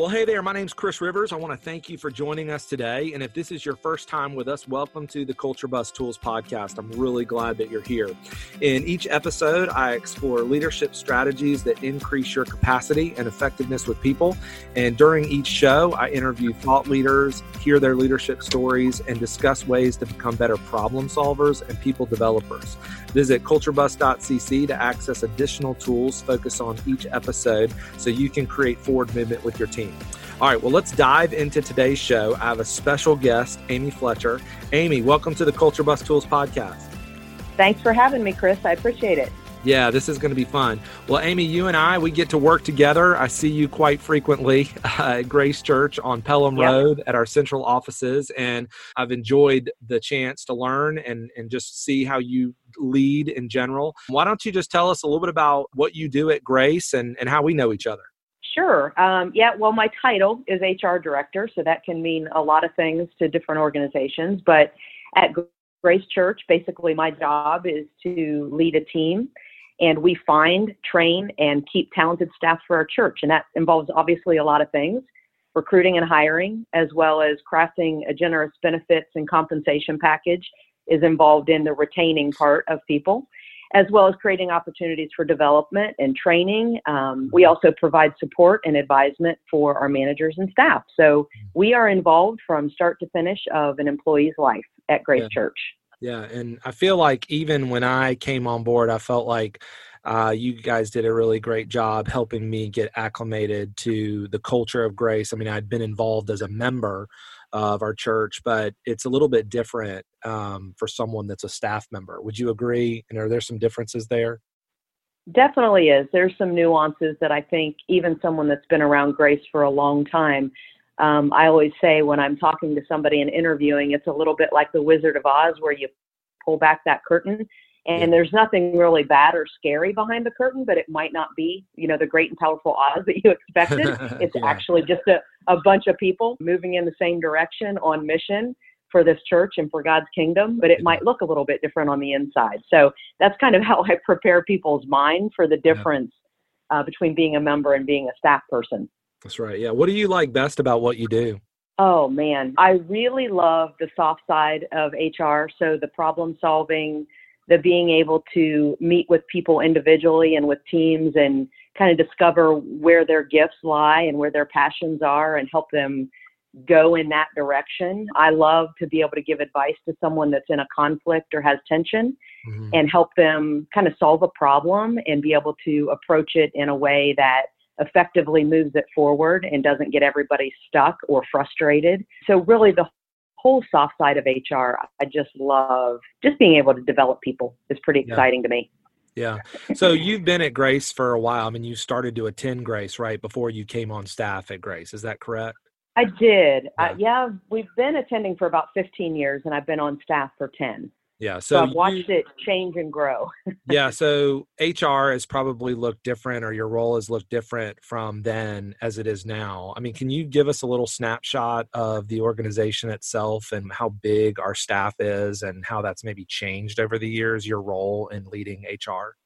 Well, hey there. My name's Chris Rivers. I want to thank you for joining us today. And if this is your first time with us, welcome to the Culture Bus Tools podcast. I'm really glad that you're here. In each episode, I explore leadership strategies that increase your capacity and effectiveness with people. And during each show, I interview thought leaders, hear their leadership stories, and discuss ways to become better problem solvers and people developers. Visit culturebus.cc to access additional tools focused on each episode so you can create forward movement with your team. All right, well, let's dive into today's show. I have a special guest, Amy Fletcher. Amy, welcome to the Culture Bus Tools podcast. Thanks for having me, Chris. I appreciate it. Yeah, this is going to be fun. Well, Amy, you and I, we get to work together. I see you quite frequently at Grace Church on Pelham yep. Road at our central offices, and I've enjoyed the chance to learn and, and just see how you lead in general. Why don't you just tell us a little bit about what you do at Grace and, and how we know each other? Sure. Um, yeah, well, my title is HR director, so that can mean a lot of things to different organizations. But at Grace Church, basically, my job is to lead a team and we find, train, and keep talented staff for our church. And that involves obviously a lot of things recruiting and hiring, as well as crafting a generous benefits and compensation package, is involved in the retaining part of people as well as creating opportunities for development and training. Um, we also provide support and advisement for our managers and staff. So we are involved from start to finish of an employee's life at Grace yeah. Church. Yeah, and I feel like even when I came on board, I felt like uh, you guys did a really great job helping me get acclimated to the culture of grace. I mean, I'd been involved as a member of our church, but it's a little bit different um, for someone that's a staff member. Would you agree? And are there some differences there? Definitely is. There's some nuances that I think even someone that's been around Grace for a long time. Um, I always say when I'm talking to somebody and interviewing, it's a little bit like the Wizard of Oz, where you pull back that curtain and there's nothing really bad or scary behind the curtain, but it might not be, you know, the great and powerful Oz that you expected. It's yeah. actually just a, a bunch of people moving in the same direction on mission for this church and for God's kingdom, but it might look a little bit different on the inside. So that's kind of how I prepare people's mind for the difference yeah. uh, between being a member and being a staff person. That's right. Yeah. What do you like best about what you do? Oh man, I really love the soft side of HR. So the problem solving, the being able to meet with people individually and with teams and kind of discover where their gifts lie and where their passions are and help them go in that direction. I love to be able to give advice to someone that's in a conflict or has tension mm-hmm. and help them kind of solve a problem and be able to approach it in a way that effectively moves it forward and doesn't get everybody stuck or frustrated. So really the whole soft side of HR, I just love just being able to develop people is pretty exciting yeah. to me. Yeah. So you've been at Grace for a while. I mean, you started to attend Grace right before you came on staff at Grace. Is that correct? I did. Yeah, uh, yeah we've been attending for about 15 years, and I've been on staff for 10. Yeah. So, so I've watched you, it change and grow. yeah. So HR has probably looked different or your role has looked different from then as it is now. I mean, can you give us a little snapshot of the organization itself and how big our staff is and how that's maybe changed over the years, your role in leading HR?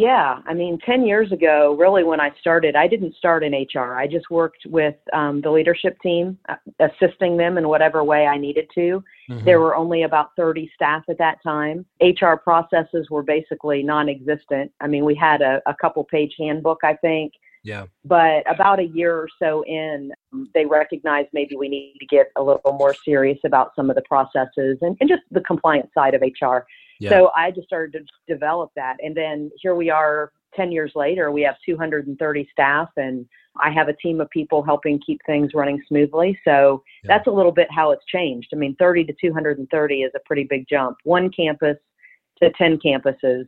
Yeah, I mean, 10 years ago, really, when I started, I didn't start in HR. I just worked with um, the leadership team, uh, assisting them in whatever way I needed to. Mm-hmm. There were only about 30 staff at that time. HR processes were basically non existent. I mean, we had a, a couple page handbook, I think. Yeah. But about a year or so in, they recognized maybe we need to get a little more serious about some of the processes and, and just the compliance side of HR. Yeah. So I just started to develop that. And then here we are 10 years later, we have 230 staff and I have a team of people helping keep things running smoothly. So yeah. that's a little bit how it's changed. I mean, 30 to 230 is a pretty big jump. One campus to 10 campuses.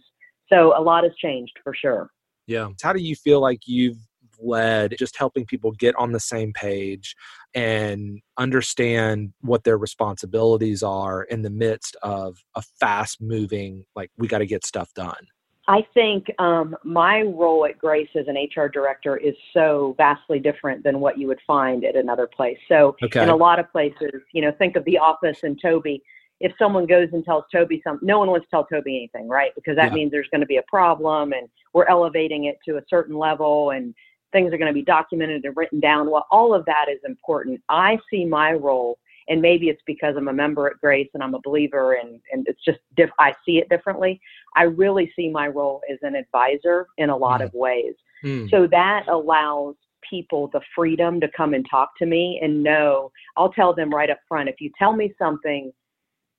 So a lot has changed for sure. Yeah. How do you feel like you've led just helping people get on the same page and understand what their responsibilities are in the midst of a fast moving like we got to get stuff done I think um, my role at Grace as an HR director is so vastly different than what you would find at another place. So, okay. in a lot of places, you know, think of The Office and Toby. If someone goes and tells Toby something, no one wants to tell Toby anything, right? Because that yeah. means there's going to be a problem and we're elevating it to a certain level and things are going to be documented and written down. Well, all of that is important. I see my role, and maybe it's because I'm a member at Grace and I'm a believer, and, and it's just diff- I see it differently. I really see my role as an advisor in a lot mm. of ways. Mm. So that allows people the freedom to come and talk to me and know I'll tell them right up front if you tell me something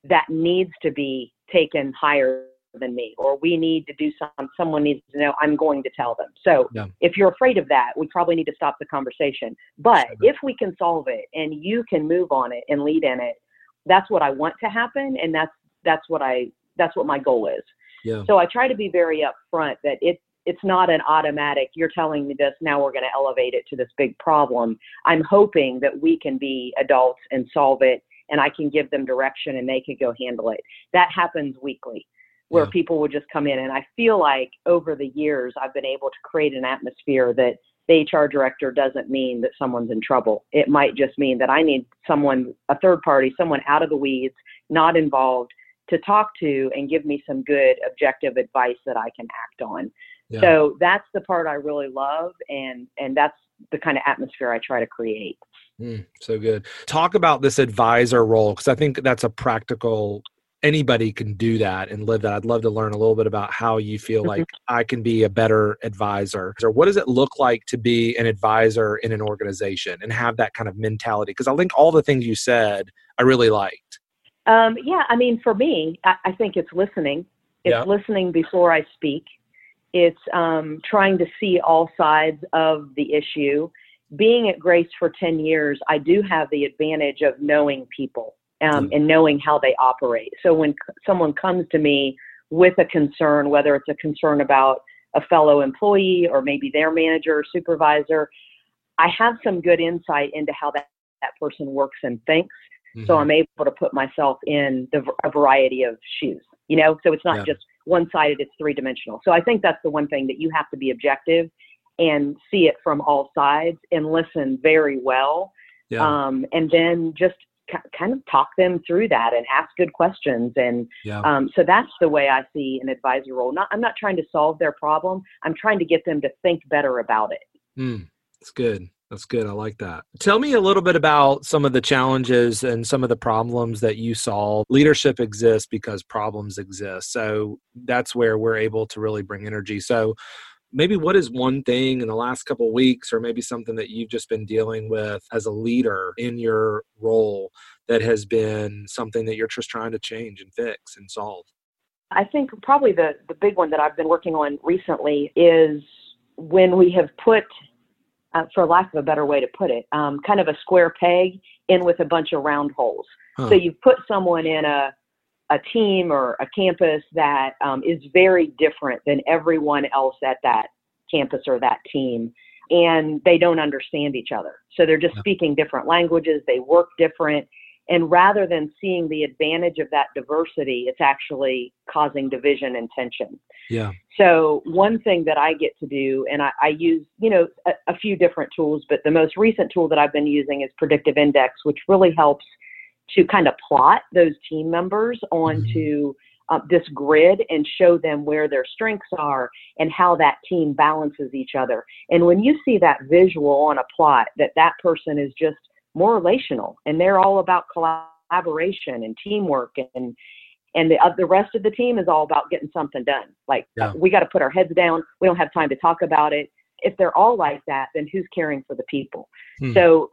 that needs to be taken higher than me or we need to do some someone needs to know i'm going to tell them so yeah. if you're afraid of that we probably need to stop the conversation but sure. if we can solve it and you can move on it and lead in it that's what i want to happen and that's that's what i that's what my goal is yeah. so i try to be very upfront that it it's not an automatic you're telling me this now we're going to elevate it to this big problem i'm hoping that we can be adults and solve it and i can give them direction and they can go handle it that happens weekly where yeah. people would just come in and i feel like over the years i've been able to create an atmosphere that the hr director doesn't mean that someone's in trouble it might just mean that i need someone a third party someone out of the weeds not involved to talk to and give me some good objective advice that i can act on yeah. So that's the part I really love, and and that's the kind of atmosphere I try to create. Mm, so good. Talk about this advisor role because I think that's a practical. Anybody can do that and live that. I'd love to learn a little bit about how you feel mm-hmm. like I can be a better advisor. Or what does it look like to be an advisor in an organization and have that kind of mentality? Because I think all the things you said I really liked. Um, yeah, I mean, for me, I, I think it's listening. It's yeah. listening before I speak. It's um, trying to see all sides of the issue. Being at Grace for 10 years, I do have the advantage of knowing people um, mm. and knowing how they operate. So when c- someone comes to me with a concern, whether it's a concern about a fellow employee or maybe their manager or supervisor, I have some good insight into how that, that person works and thinks. Mm-hmm. So I'm able to put myself in the, a variety of shoes, you know, so it's not yeah. just one sided, it's three dimensional. So I think that's the one thing that you have to be objective and see it from all sides and listen very well. Yeah. Um, and then just kind of talk them through that and ask good questions. And yeah. um, so that's the way I see an advisor role. Not, I'm not trying to solve their problem. I'm trying to get them to think better about it. Mm, that's good. That's good. I like that. Tell me a little bit about some of the challenges and some of the problems that you solve. Leadership exists because problems exist. So that's where we're able to really bring energy. So maybe what is one thing in the last couple weeks or maybe something that you've just been dealing with as a leader in your role that has been something that you're just trying to change and fix and solve? I think probably the the big one that I've been working on recently is when we have put uh, for lack of a better way to put it, um, kind of a square peg in with a bunch of round holes. Huh. So you've put someone in a a team or a campus that um, is very different than everyone else at that campus or that team, and they don't understand each other. So they're just yeah. speaking different languages. They work different, and rather than seeing the advantage of that diversity, it's actually causing division and tension. Yeah. So one thing that I get to do, and I, I use, you know, a, a, few different tools, but the most recent tool that I've been using is Predictive Index, which really helps to kind of plot those team members onto mm-hmm. uh, this grid and show them where their strengths are and how that team balances each other. And when you see that visual on a plot, that that person is just more relational and they're all about collaboration and teamwork and and the, uh, the rest of the team is all about getting something done like yeah. we got to put our heads down we don't have time to talk about it if they're all like that then who's caring for the people hmm. so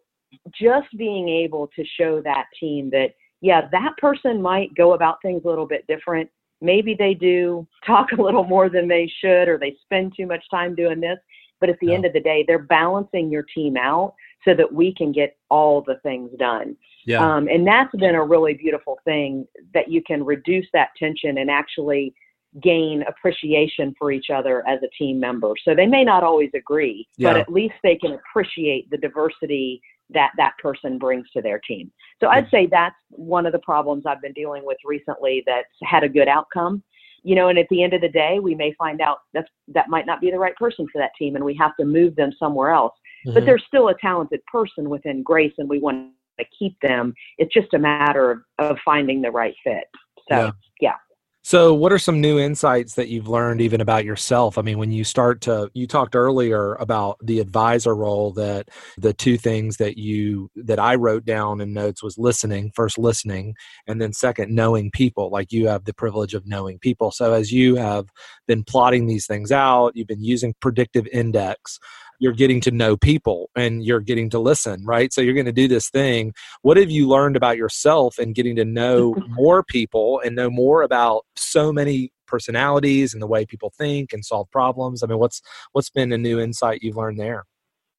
just being able to show that team that yeah that person might go about things a little bit different maybe they do talk a little more than they should or they spend too much time doing this but at the yeah. end of the day they're balancing your team out so that we can get all the things done. Yeah. Um, and that's been a really beautiful thing that you can reduce that tension and actually gain appreciation for each other as a team member. So they may not always agree, yeah. but at least they can appreciate the diversity that that person brings to their team. So I'd say that's one of the problems I've been dealing with recently that's had a good outcome. You know, and at the end of the day, we may find out that that might not be the right person for that team and we have to move them somewhere else mm-hmm. but they're still a talented person within Grace, and we want to keep them. It's just a matter of, of finding the right fit. So, yeah. yeah. So, what are some new insights that you've learned even about yourself? I mean, when you start to, you talked earlier about the advisor role that the two things that you, that I wrote down in notes was listening, first listening, and then second, knowing people. Like you have the privilege of knowing people. So, as you have been plotting these things out, you've been using predictive index you're getting to know people and you're getting to listen, right? So you're going to do this thing. What have you learned about yourself and getting to know more people and know more about so many personalities and the way people think and solve problems? I mean, what's what's been a new insight you've learned there?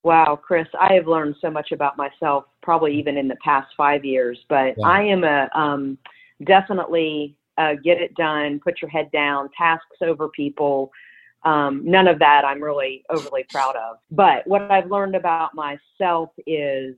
Wow, Chris, I have learned so much about myself, probably even in the past five years. But yeah. I am a um, definitely uh, get it done, put your head down, tasks over people, um, none of that I'm really overly proud of. But what I've learned about myself is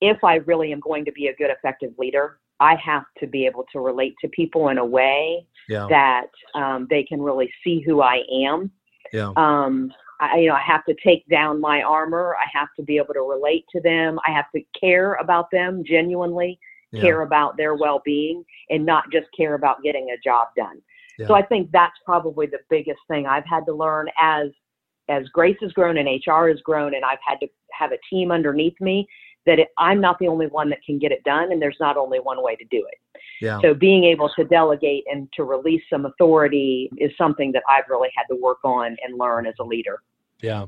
if I really am going to be a good, effective leader, I have to be able to relate to people in a way yeah. that um, they can really see who I am. Yeah. Um, I, you know, I have to take down my armor. I have to be able to relate to them. I have to care about them genuinely, yeah. care about their well-being, and not just care about getting a job done. Yeah. So I think that's probably the biggest thing I've had to learn as as Grace has grown and HR has grown, and I've had to have a team underneath me. That it, I'm not the only one that can get it done, and there's not only one way to do it. Yeah. So being able to delegate and to release some authority is something that I've really had to work on and learn as a leader. Yeah.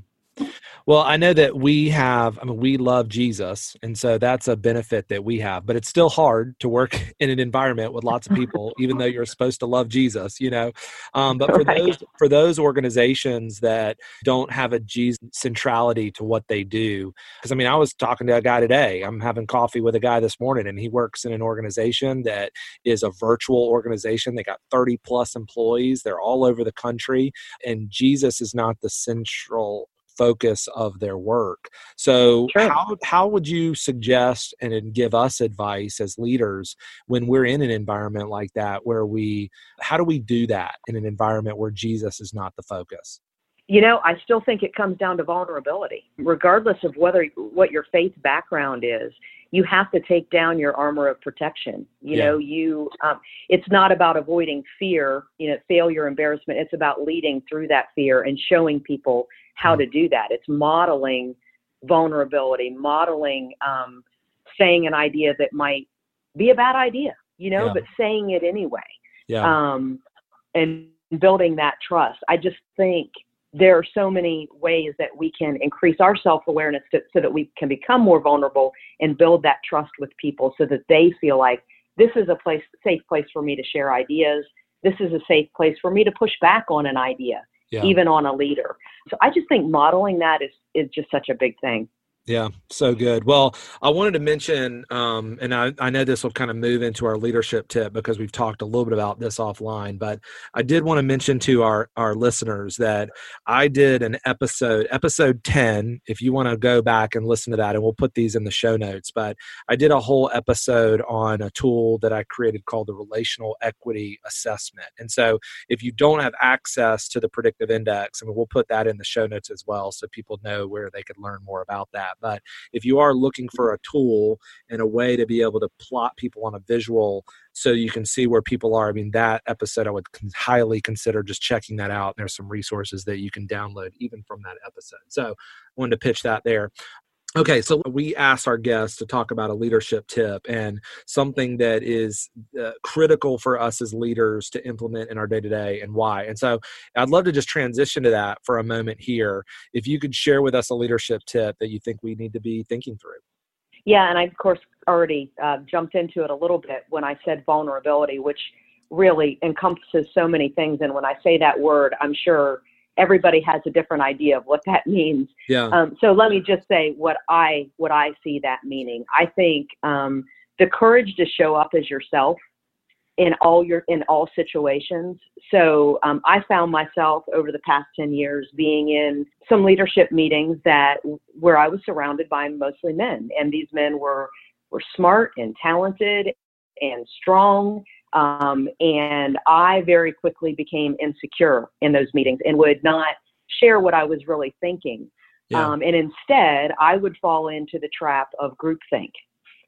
Well, I know that we have, I mean, we love Jesus. And so that's a benefit that we have, but it's still hard to work in an environment with lots of people, even though you're supposed to love Jesus, you know? Um, but for right. those, for those organizations that don't have a Jesus centrality to what they do, because I mean, I was talking to a guy today, I'm having coffee with a guy this morning and he works in an organization that is a virtual organization. They got 30 plus employees. They're all over the country and Jesus is not the central focus of their work. So sure. how how would you suggest and give us advice as leaders when we're in an environment like that where we how do we do that in an environment where Jesus is not the focus? You know, I still think it comes down to vulnerability. Regardless of whether what your faith background is, you have to take down your armor of protection. You yeah. know, you um, it's not about avoiding fear, you know, failure, embarrassment. It's about leading through that fear and showing people how to do that. It's modeling vulnerability, modeling um, saying an idea that might be a bad idea, you know, yeah. but saying it anyway. Yeah. Um, and building that trust. I just think there are so many ways that we can increase our self awareness so that we can become more vulnerable and build that trust with people so that they feel like this is a place, safe place for me to share ideas. This is a safe place for me to push back on an idea yeah. even on a leader. So I just think modeling that is is just such a big thing. Yeah, so good. Well, I wanted to mention, um, and I, I know this will kind of move into our leadership tip because we've talked a little bit about this offline, but I did want to mention to our, our listeners that I did an episode, episode 10, if you want to go back and listen to that, and we'll put these in the show notes, but I did a whole episode on a tool that I created called the Relational Equity Assessment. And so if you don't have access to the predictive index, I mean, we'll put that in the show notes as well so people know where they could learn more about that that. But if you are looking for a tool and a way to be able to plot people on a visual so you can see where people are, I mean, that episode I would highly consider just checking that out. There's some resources that you can download even from that episode. So I wanted to pitch that there. Okay, so we asked our guests to talk about a leadership tip and something that is uh, critical for us as leaders to implement in our day to day and why. And so I'd love to just transition to that for a moment here. If you could share with us a leadership tip that you think we need to be thinking through. Yeah, and I, of course, already uh, jumped into it a little bit when I said vulnerability, which really encompasses so many things. And when I say that word, I'm sure everybody has a different idea of what that means. Yeah. Um, so let me just say what I what I see that meaning. I think um, the courage to show up as yourself in all your in all situations. So um, I found myself over the past ten years being in some leadership meetings that where I was surrounded by mostly men, and these men were were smart and talented and strong um, and I very quickly became insecure in those meetings and would not share what I was really thinking. Yeah. Um, and instead, I would fall into the trap of groupthink.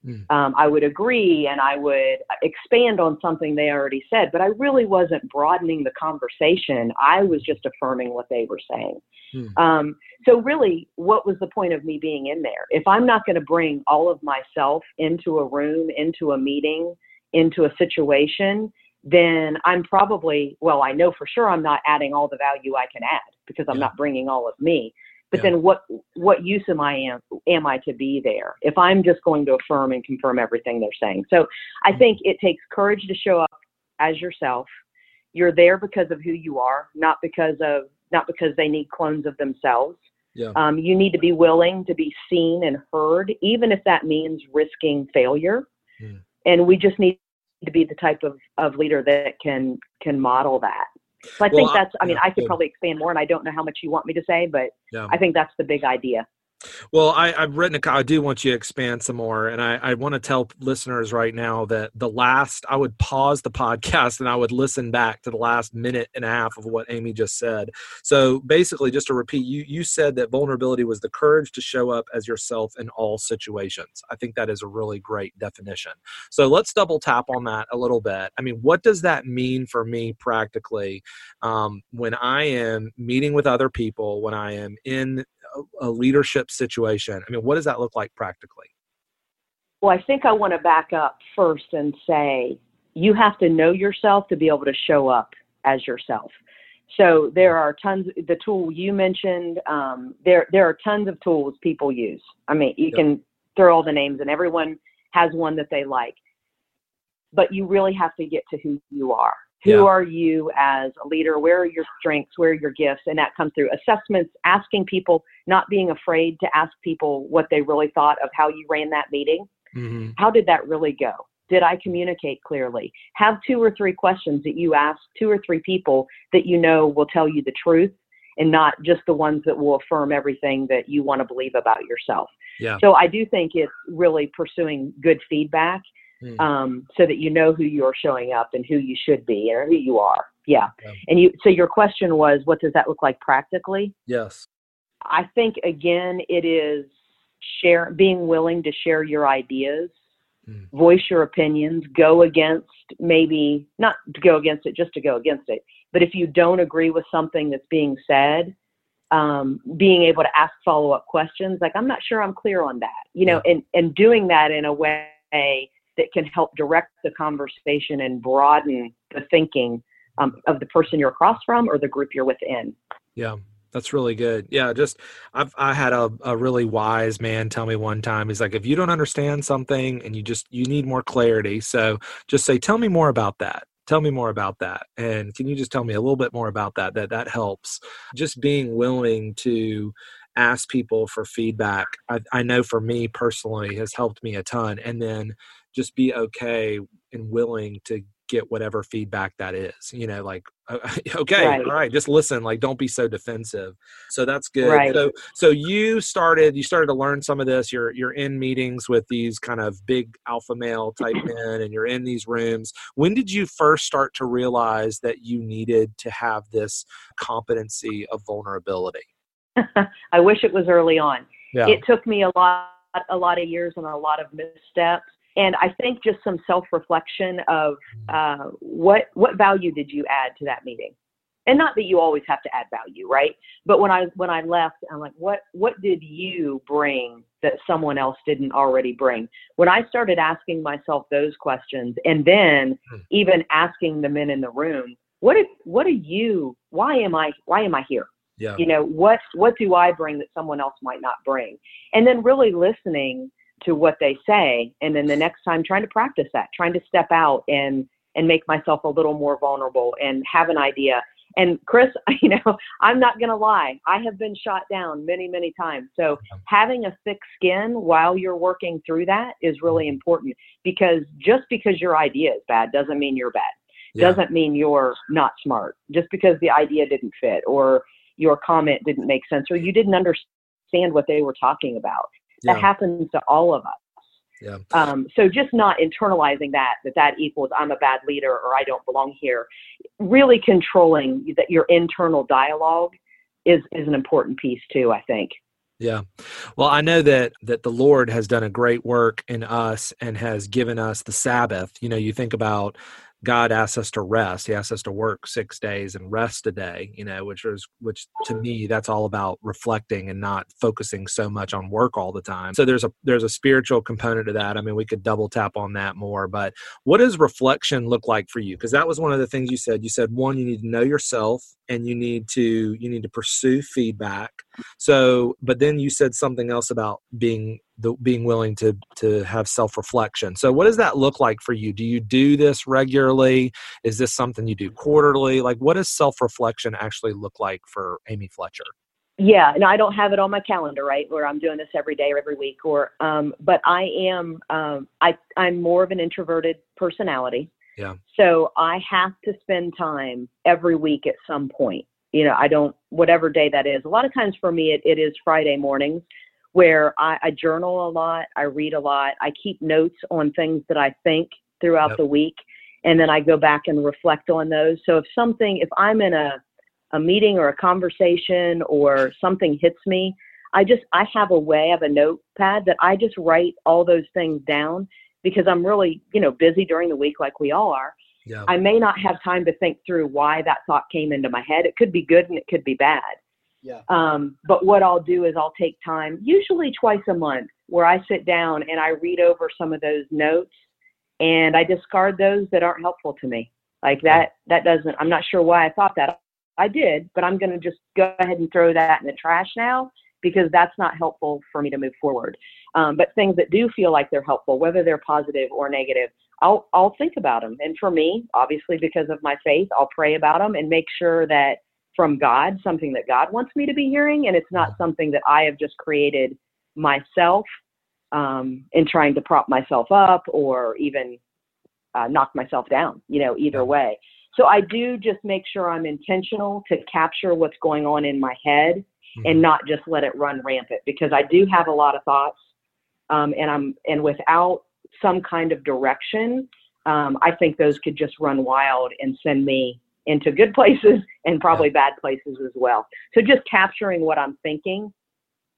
Mm. Um, I would agree and I would expand on something they already said, but I really wasn't broadening the conversation. I was just affirming what they were saying. Mm. Um, so, really, what was the point of me being in there? If I'm not going to bring all of myself into a room, into a meeting, into a situation, then I'm probably, well, I know for sure I'm not adding all the value I can add because I'm yeah. not bringing all of me. But yeah. then what what use am I am am I to be there if I'm just going to affirm and confirm everything they're saying? So I mm-hmm. think it takes courage to show up as yourself. You're there because of who you are, not because of not because they need clones of themselves. Yeah. Um, you need to be willing to be seen and heard, even if that means risking failure. Mm. And we just need to be the type of, of leader that can can model that. So I well, think that's. I mean, yeah, I could probably expand more, and I don't know how much you want me to say, but yeah. I think that's the big idea. Well, I, have written a. I do want you to expand some more, and I, I want to tell listeners right now that the last I would pause the podcast and I would listen back to the last minute and a half of what Amy just said. So basically, just to repeat, you you said that vulnerability was the courage to show up as yourself in all situations. I think that is a really great definition. So let's double tap on that a little bit. I mean, what does that mean for me practically um, when I am meeting with other people, when I am in a leadership situation? I mean, what does that look like practically? Well, I think I want to back up first and say you have to know yourself to be able to show up as yourself. So there are tons. The tool you mentioned, um, there there are tons of tools people use. I mean, you yep. can throw all the names, and everyone has one that they like. But you really have to get to who you are. Who yeah. are you as a leader? Where are your strengths? Where are your gifts? And that comes through assessments, asking people, not being afraid to ask people what they really thought of how you ran that meeting. Mm-hmm. How did that really go? Did I communicate clearly? Have two or three questions that you ask two or three people that you know will tell you the truth and not just the ones that will affirm everything that you want to believe about yourself. Yeah. So I do think it's really pursuing good feedback mm. um, so that you know who you're showing up and who you should be or who you are. Yeah. yeah. And you, so your question was, what does that look like practically? Yes. I think again, it is share, being willing to share your ideas, mm. voice your opinions, go against maybe not to go against it just to go against it, but if you don't agree with something that's being said, um, being able to ask follow up questions, like I'm not sure I'm clear on that, you know, yeah. and and doing that in a way that can help direct the conversation and broaden the thinking um, of the person you're across from or the group you're within. Yeah. That's really good. Yeah, just I've I had a, a really wise man tell me one time. He's like, if you don't understand something and you just you need more clarity, so just say, tell me more about that. Tell me more about that. And can you just tell me a little bit more about that? That that helps. Just being willing to ask people for feedback, I, I know for me personally has helped me a ton. And then just be okay and willing to get whatever feedback that is you know like uh, okay right. all right just listen like don't be so defensive so that's good right. so so you started you started to learn some of this you're you're in meetings with these kind of big alpha male type men and you're in these rooms when did you first start to realize that you needed to have this competency of vulnerability i wish it was early on yeah. it took me a lot a lot of years and a lot of missteps and I think just some self-reflection of uh, what what value did you add to that meeting, and not that you always have to add value, right? But when I when I left, I'm like, what what did you bring that someone else didn't already bring? When I started asking myself those questions, and then hmm. even asking the men in the room, what if what are you? Why am I why am I here? Yeah. You know what what do I bring that someone else might not bring? And then really listening to what they say. And then the next time trying to practice that trying to step out and and make myself a little more vulnerable and have an idea. And chris you know i'm not going to lie i have been shot down many many times. So having a thick skin while you're working through that is really important because just because your idea is bad doesn't mean you're bad. Yeah. doesn't mean you're not smart. Just because the idea didn't fit or your comment didn't make sense or you didn't understand what they were talking about that happens to all of us. Yeah. Um, so just not internalizing that that that equals I'm a bad leader or I don't belong here. Really controlling that your internal dialogue is is an important piece too. I think. Yeah. Well, I know that that the Lord has done a great work in us and has given us the Sabbath. You know, you think about God asks us to rest. He asks us to work six days and rest a day, you know, which is which to me that's all about reflecting and not focusing so much on work all the time. So there's a there's a spiritual component to that. I mean, we could double tap on that more, but what does reflection look like for you? Because that was one of the things you said. You said one, you need to know yourself and you need to you need to pursue feedback. So, but then you said something else about being the being willing to to have self reflection. So, what does that look like for you? Do you do this regularly? Is this something you do quarterly? Like, what does self reflection actually look like for Amy Fletcher? Yeah, and I don't have it on my calendar, right, where I'm doing this every day or every week, or um, but I am um, I I'm more of an introverted personality. Yeah. So I have to spend time every week at some point. You know, I don't whatever day that is. A lot of times for me, it, it is Friday mornings where I, I journal a lot, I read a lot, I keep notes on things that I think throughout yep. the week, and then I go back and reflect on those. So if something, if I'm in a a meeting or a conversation or something hits me, I just I have a way, I have a notepad that I just write all those things down because I'm really, you know, busy during the week like we all are. Yeah. I may not have time to think through why that thought came into my head. It could be good and it could be bad. Yeah. Um, but what I'll do is I'll take time, usually twice a month, where I sit down and I read over some of those notes and I discard those that aren't helpful to me. Like that, that doesn't, I'm not sure why I thought that. I did, but I'm going to just go ahead and throw that in the trash now because that's not helpful for me to move forward. Um, but things that do feel like they're helpful, whether they're positive or negative, I'll, I'll think about them. And for me, obviously, because of my faith, I'll pray about them and make sure that from God, something that God wants me to be hearing, and it's not something that I have just created myself um, in trying to prop myself up or even uh, knock myself down, you know, either way. So I do just make sure I'm intentional to capture what's going on in my head mm-hmm. and not just let it run rampant because I do have a lot of thoughts, um, and I'm and without some kind of direction, um, I think those could just run wild and send me into good places and probably yeah. bad places as well. So just capturing what I'm thinking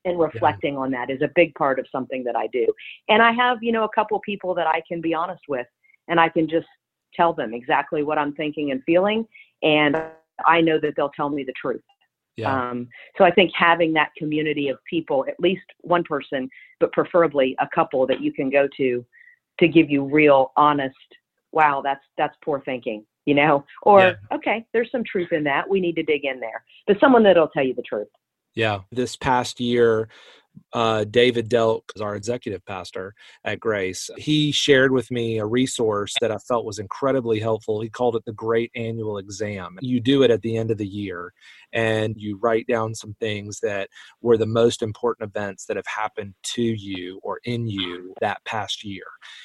and reflecting yeah. on that is a big part of something that I do. And I have, you know, a couple people that I can be honest with and I can just tell them exactly what I'm thinking and feeling and I know that they'll tell me the truth. Yeah. Um, so I think having that community of people, at least one person, but preferably a couple that you can go to to give you real honest, wow, that's that's poor thinking you know, or yeah. okay, there's some truth in that. We need to dig in there. But someone that'll tell you the truth. Yeah. This past year, uh, David Delk our executive pastor at Grace. He shared with me a resource that I felt was incredibly helpful. He called it the Great Annual Exam. You do it at the end of the year, and you write down some things that were the most important events that have happened to you or in you that past year.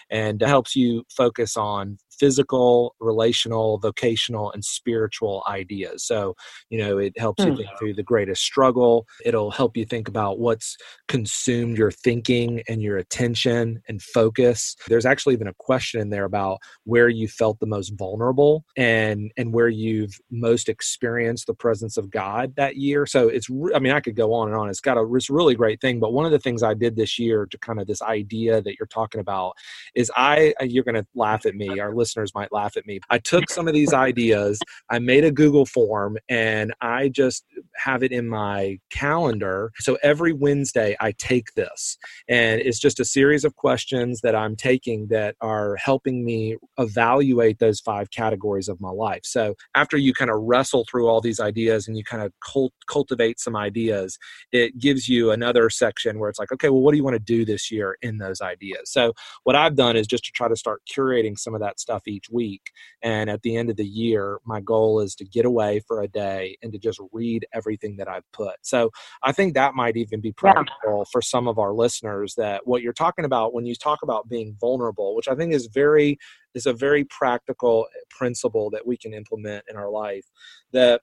And it helps you focus on physical, relational, vocational, and spiritual ideas. So, you know, it helps you hmm. think through the greatest struggle. It'll help you think about what's consumed your thinking and your attention and focus. There's actually even a question in there about where you felt the most vulnerable and and where you've most experienced the presence of God that year. So it's I mean I could go on and on. It's got a it's a really great thing, but one of the things I did this year to kind of this idea that you're talking about is I you're going to laugh at me. Our listeners might laugh at me. I took some of these ideas, I made a Google form and I just have it in my calendar. So every Wednesday I take this. And it's just a series of questions that I'm taking that are helping me evaluate those five categories of my life. So after you kind of wrestle through all these ideas and you kind of cult- cultivate some ideas, it gives you another section where it's like, okay, well, what do you want to do this year in those ideas? So what I've done is just to try to start curating some of that stuff each week. And at the end of the year, my goal is to get away for a day and to just read everything that I've put. So I think that might even be practical yeah. for some of our listeners that what you're talking about when you talk about being vulnerable, which I think is very is a very practical principle that we can implement in our life that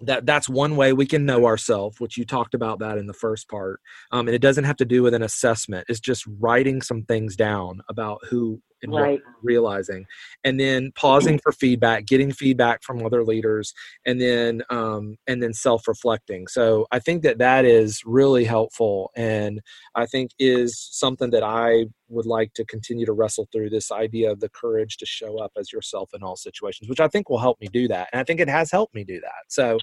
that that's one way we can know ourselves which you talked about that in the first part um, and it doesn't have to do with an assessment it's just writing some things down about who and right. realizing and then pausing for feedback getting feedback from other leaders and then um, and then self-reflecting so i think that that is really helpful and i think is something that i would like to continue to wrestle through this idea of the courage to show up as yourself in all situations which i think will help me do that and i think it has helped me do that so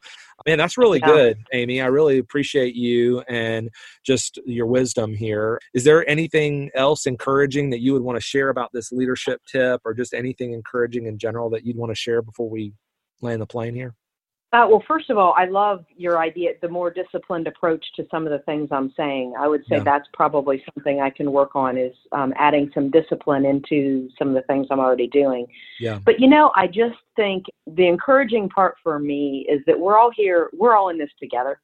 man that's really yeah. good amy i really appreciate you and just your wisdom here is there anything else encouraging that you would want to share about this leadership tip or just anything encouraging in general that you'd want to share before we land the plane here? Uh, well, first of all, I love your idea, the more disciplined approach to some of the things I'm saying. I would say yeah. that's probably something I can work on is um, adding some discipline into some of the things I'm already doing. Yeah. But you know, I just think the encouraging part for me is that we're all here, we're all in this together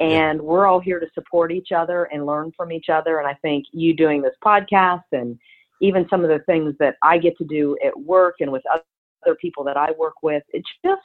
and yeah. we're all here to support each other and learn from each other. And I think you doing this podcast and even some of the things that I get to do at work and with other people that I work with, it's just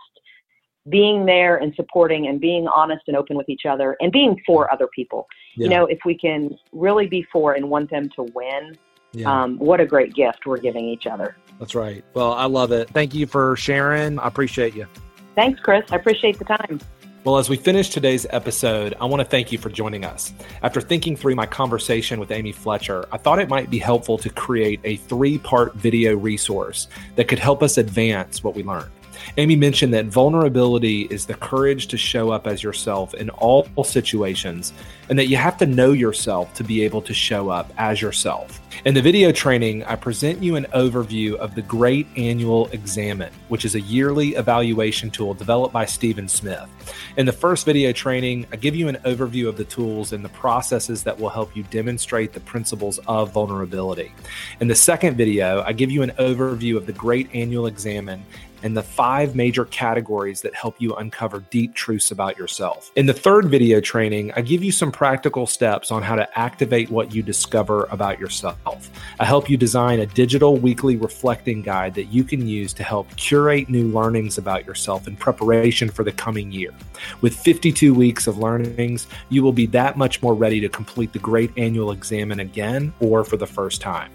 being there and supporting and being honest and open with each other and being for other people. Yeah. You know, if we can really be for and want them to win, yeah. um, what a great gift we're giving each other. That's right. Well, I love it. Thank you for sharing. I appreciate you. Thanks, Chris. I appreciate the time. Well, as we finish today's episode, I want to thank you for joining us. After thinking through my conversation with Amy Fletcher, I thought it might be helpful to create a three part video resource that could help us advance what we learned. Amy mentioned that vulnerability is the courage to show up as yourself in all situations, and that you have to know yourself to be able to show up as yourself. In the video training, I present you an overview of the Great Annual Examen, which is a yearly evaluation tool developed by Stephen Smith. In the first video training, I give you an overview of the tools and the processes that will help you demonstrate the principles of vulnerability. In the second video, I give you an overview of the Great Annual Examen and the five major categories that help you uncover deep truths about yourself. In the third video training, I give you some practical steps on how to activate what you discover about yourself. I help you design a digital weekly reflecting guide that you can use to help curate new learnings about yourself in preparation for the coming year. With 52 weeks of learnings, you will be that much more ready to complete the great annual examen again or for the first time.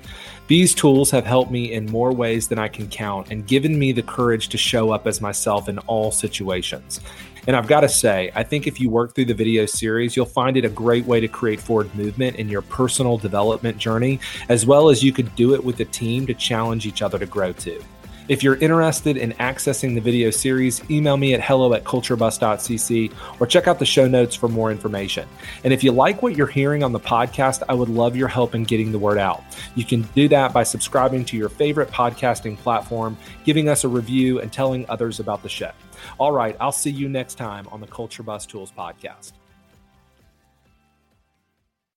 These tools have helped me in more ways than I can count and given me the courage to show up as myself in all situations. And I've got to say, I think if you work through the video series, you'll find it a great way to create forward movement in your personal development journey, as well as you could do it with a team to challenge each other to grow too. If you're interested in accessing the video series, email me at hello at culturebus.cc or check out the show notes for more information. And if you like what you're hearing on the podcast, I would love your help in getting the word out. You can do that by subscribing to your favorite podcasting platform, giving us a review, and telling others about the show. All right, I'll see you next time on the Culture Bus Tools podcast.